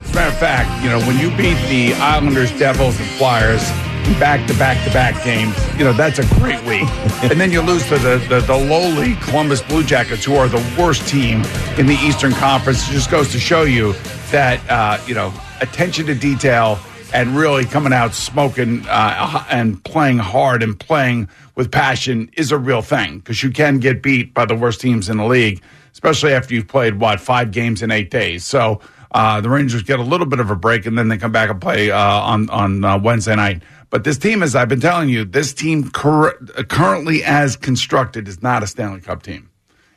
As a matter of fact, you know, when you beat the Islanders, Devils, and Flyers back to back to back games, you know, that's a great week. and then you lose to the, the, the lowly Columbus Blue Jackets, who are the worst team in the Eastern Conference. It just goes to show you that, uh, you know, attention to detail and really coming out smoking uh, and playing hard and playing with passion is a real thing because you can get beat by the worst teams in the league, especially after you've played, what, five games in eight days. So, uh, the Rangers get a little bit of a break, and then they come back and play uh, on on uh, Wednesday night. But this team, as I've been telling you, this team cur- currently as constructed is not a Stanley Cup team.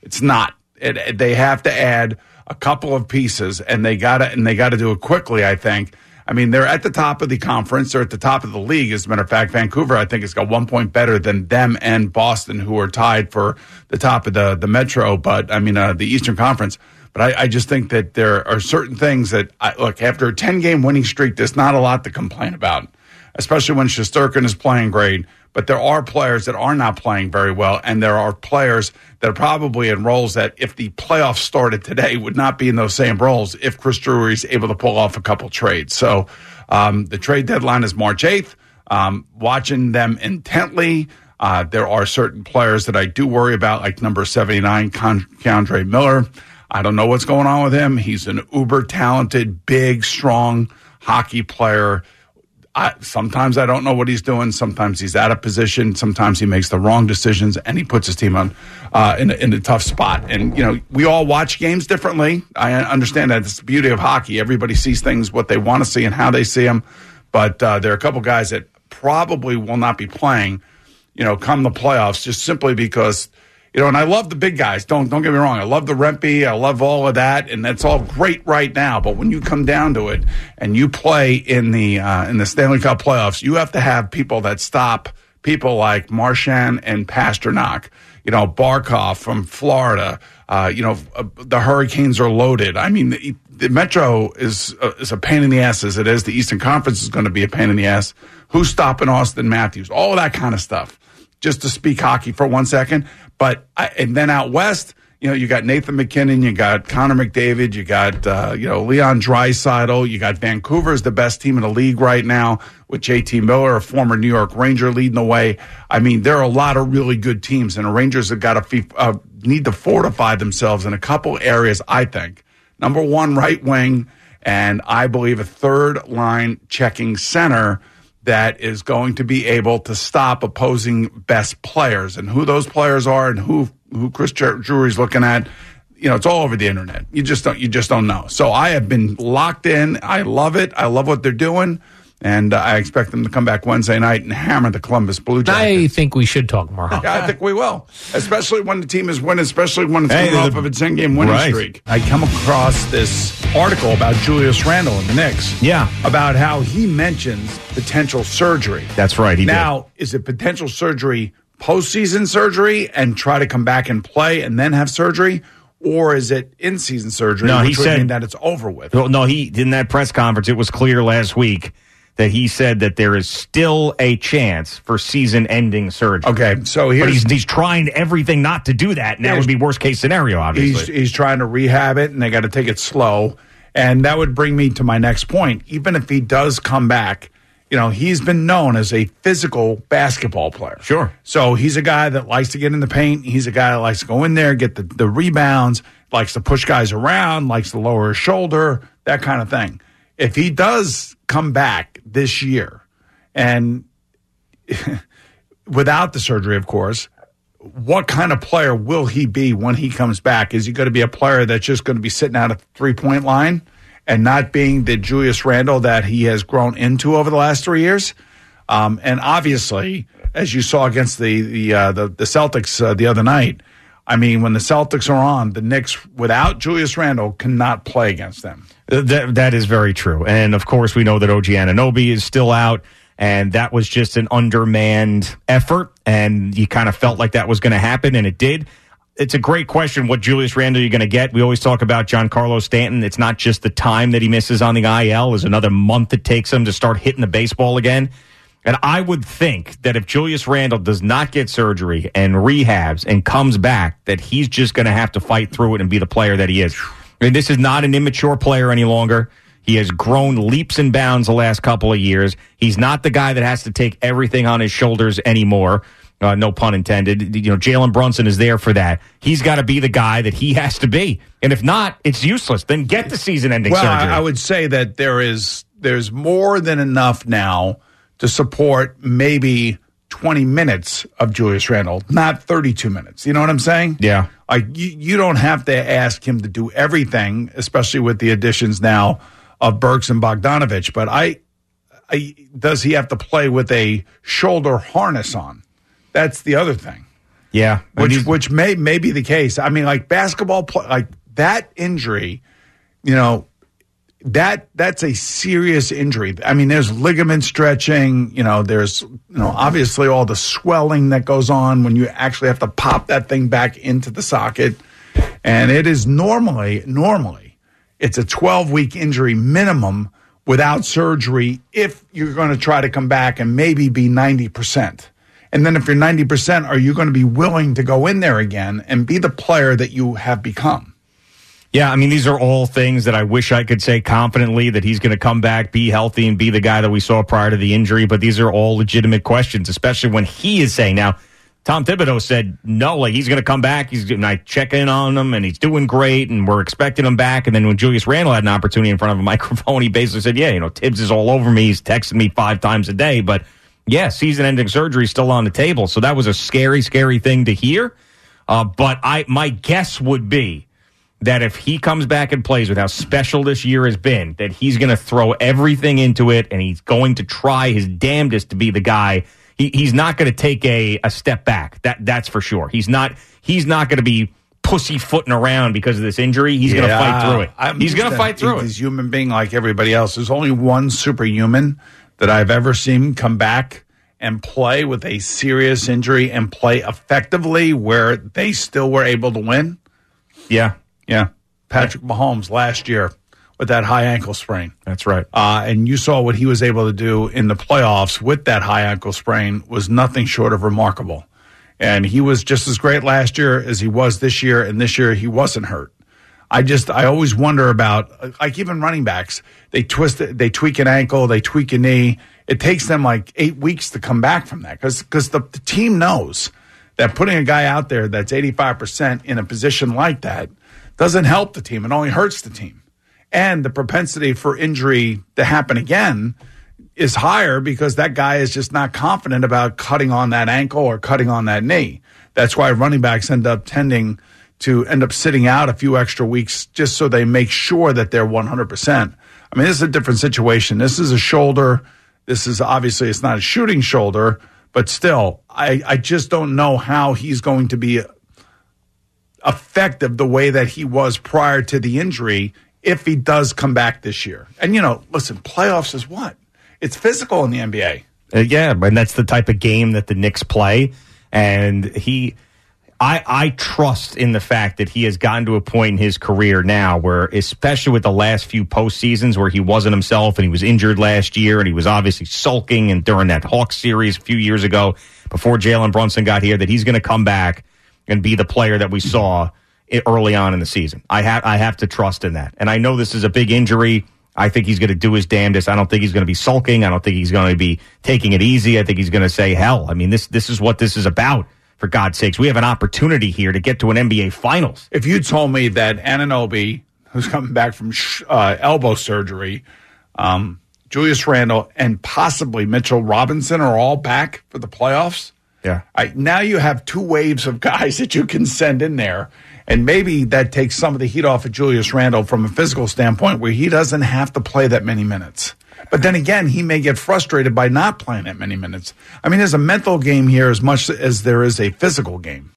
It's not. It, it, they have to add a couple of pieces, and they got to and they got to do it quickly. I think. I mean, they're at the top of the conference. They're at the top of the league. As a matter of fact, Vancouver, I think, has got one point better than them and Boston, who are tied for the top of the the Metro. But I mean, uh, the Eastern Conference. But I, I, just think that there are certain things that, I, look, after a 10 game winning streak, there's not a lot to complain about, especially when Shesterkin is playing great. But there are players that are not playing very well, and there are players that are probably in roles that, if the playoffs started today, would not be in those same roles if Chris Drury is able to pull off a couple trades. So um, the trade deadline is March 8th. Um, watching them intently. Uh, there are certain players that I do worry about, like number 79, Con- Miller. I don't know what's going on with him. He's an uber talented, big, strong hockey player. I, sometimes I don't know what he's doing. Sometimes he's out of position. Sometimes he makes the wrong decisions, and he puts his team on uh, in, a, in a tough spot. And you know, we all watch games differently. I understand that it's the beauty of hockey. Everybody sees things what they want to see and how they see them. But uh, there are a couple guys that probably will not be playing. You know, come the playoffs, just simply because you know, and I love the big guys. Don't don't get me wrong. I love the Rempe. I love all of that, and that's all great right now. But when you come down to it, and you play in the uh, in the Stanley Cup playoffs, you have to have people that stop people like Marchand and Pastrnak. You know, Barkov from Florida. Uh, you know, uh, the Hurricanes are loaded. I mean, the, the Metro is uh, is a pain in the ass as it is. The Eastern Conference is going to be a pain in the ass. Who's stopping Auston Matthews? All of that kind of stuff just to speak hockey for one second. But I, and then out west, you know, you got Nathan MacKinnon, you got Connor McDavid, you got uh, you know Leon Draisaitl, you got Vancouver is the best team in the league right now with JT Miller, a former New York Ranger, leading the way. I mean, there are a lot of really good teams, and the Rangers have got to uh, need to fortify themselves in a couple areas. I think number one, right wing, and I believe a third line checking center that is going to be able to stop opposing best players and who those players are and who who Chris Drury's looking at. You know, it's all over the internet. You just don't you just don't know. So I have been locked in. I love it. I love what they're doing. And uh, I expect them to come back Wednesday night and hammer the Columbus Blue Jackets. I think we should talk more hockey. Yeah, I think we will, especially when the team is winning, especially when it's hey, coming off of its ten-game winning right. streak. I come across this article about Julius Randle and the Knicks. Yeah, about how he mentions potential surgery. That's right. He now, did. is it potential surgery, postseason surgery, and try to come back and play and then have surgery? or is it in season surgery? No, he said that it's over with. No, he in that press conference. It was clear last week that he said that there is still a chance for season-ending surgery. Okay, so but he's he's trying everything not to do that, and that would be worst case scenario. Obviously, he's, he's trying to rehab it, and they got to take it slow. And that would bring me to my next point. Even if he does come back you know, he's been known as a physical basketball player. Sure. So he's a guy that likes to get in the paint. He's a guy that likes to go in there, get the, the rebounds, likes to push guys around, likes to lower his shoulder, that kind of thing. If he does come back this year and without the surgery, of course, what kind of player will he be when he comes back? Is he going to be a player that's just going to be sitting out a three point line and not being the Julius Randle that he has grown into over the last three years? Um, and obviously, as you saw against the the uh, the, the, Celtics uh, the other night, I mean, when the Celtics are on, the Knicks without Julius Randle cannot play against them. That, that is very true. And of course, we know that OG Anunoby is still out and that was just an undermanned effort, and you kind of felt like that was going to happen, and it did. It's a great question. What Julius Randle are you going to get? We always talk about Giancarlo Stanton. It's not just the time that he misses on the IL; is another month it takes him to start hitting the baseball again. And I would think that if Julius Randle does not get surgery and rehabs and comes back, that he's just going to have to fight through it and be the player that he is. I mean, this is not an immature player any longer. He has grown leaps and bounds the last couple of years. He's not the guy that has to take everything on his shoulders anymore. Uh, no pun intended. You know, Jalen Brunson is there for that. He's got to be the guy that he has to be. And if not, it's useless. Then get the season-ending well, surgery. I, I would say that there is there's more than enough now to support maybe 20 minutes of Julius Randle, not 32 minutes. You know what I'm saying? Yeah. Like you, you don't have to ask him to do everything, especially with the additions now of Burks and Bogdanovich. But I, I, does he have to play with a shoulder harness on? That's the other thing. Yeah, which which may may be the case. I mean, like basketball, like that injury, you know, that that's a serious injury. I mean, there's ligament stretching. You know, there's you know obviously all the swelling that goes on when you actually have to pop that thing back into the socket, and it is normally normally it's a 12 week injury minimum without surgery if you're going to try to come back and maybe be 90%. And then if you're 90%, are you going to be willing to go in there again and be the player that you have become? Yeah, I mean, these are all things that I wish I could say confidently that he's going to come back, be healthy, and be the guy that we saw prior to the injury. But these are all legitimate questions, especially when he is saying now, Tom Thibodeau said no, like he's going to come back. He's and I check in on him, and he's doing great, and we're expecting him back. And then when Julius Randle had an opportunity in front of a microphone, he basically said, "Yeah, you know, Thibs is all over me. He's texting me five times a day, but yeah, season-ending surgery is still on the table." So that was a scary, scary thing to hear. Uh, but I, my guess would be that if he comes back and plays with how special this year has been, that he's going to throw everything into it, and he's going to try his damnedest to be the guy he, he's not going to take a, a step back. That that's for sure. He's not he's not going to be pussyfooting around because of this injury. He's yeah, going to fight through it. I'm he's going to fight through it. He's human being like everybody else. There's only one superhuman that I've ever seen come back and play with a serious injury and play effectively where they still were able to win. Yeah. Yeah. Patrick Mahomes last year with that high ankle sprain. That's right. Uh, and you saw what he was able to do in the playoffs with that high ankle sprain was nothing short of remarkable. And he was just as great last year as he was this year, and this year he wasn't hurt. I just I always wonder about like even running backs. They twist it, they tweak an ankle, they tweak a knee. It takes them like eight weeks to come back from that because because the, the team knows that putting a guy out there that's eighty five percent in a position like that doesn't help the team. It only hurts the team and the propensity for injury to happen again is higher because that guy is just not confident about cutting on that ankle or cutting on that knee. That's why running backs end up tending to end up sitting out a few extra weeks just so they make sure that they're 100%. I mean, this is a different situation. This is a shoulder. This is obviously it's not a shooting shoulder, but still, I, I just don't know how he's going to be effective the way that he was prior to the injury if he does come back this year. And, you know, listen, playoffs is what? It's physical in the NBA. Uh, yeah, and that's the type of game that the Knicks play. And he, I, I trust in the fact that he has gotten to a point in his career now where, especially with the last few postseasons where he wasn't himself and he was injured last year and he was obviously sulking and during that Hawks series a few years ago before Jalen Brunson got here, that he's going to come back and be the player that we saw early on in the season. I have I have to trust in that, and I know this is a big injury. I think he's going to do his damnedest. I don't think he's going to be sulking. I don't think he's going to be taking it easy. I think he's going to say, "Hell, I mean this this is what this is about." For God's sakes, we have an opportunity here to get to an NBA Finals. If you told me that Anunoby, who's coming back from sh- uh, elbow surgery, um, Julius Randle, and possibly Mitchell Robinson are all back for the playoffs, Yeah. I, now you have two waves of guys that you can send in there. And maybe that takes some of the heat off of Julius Randle from a physical standpoint where he doesn't have to play that many minutes. But then again, he may get frustrated by not playing that many minutes. I mean, there's a mental game here as much as there is a physical game.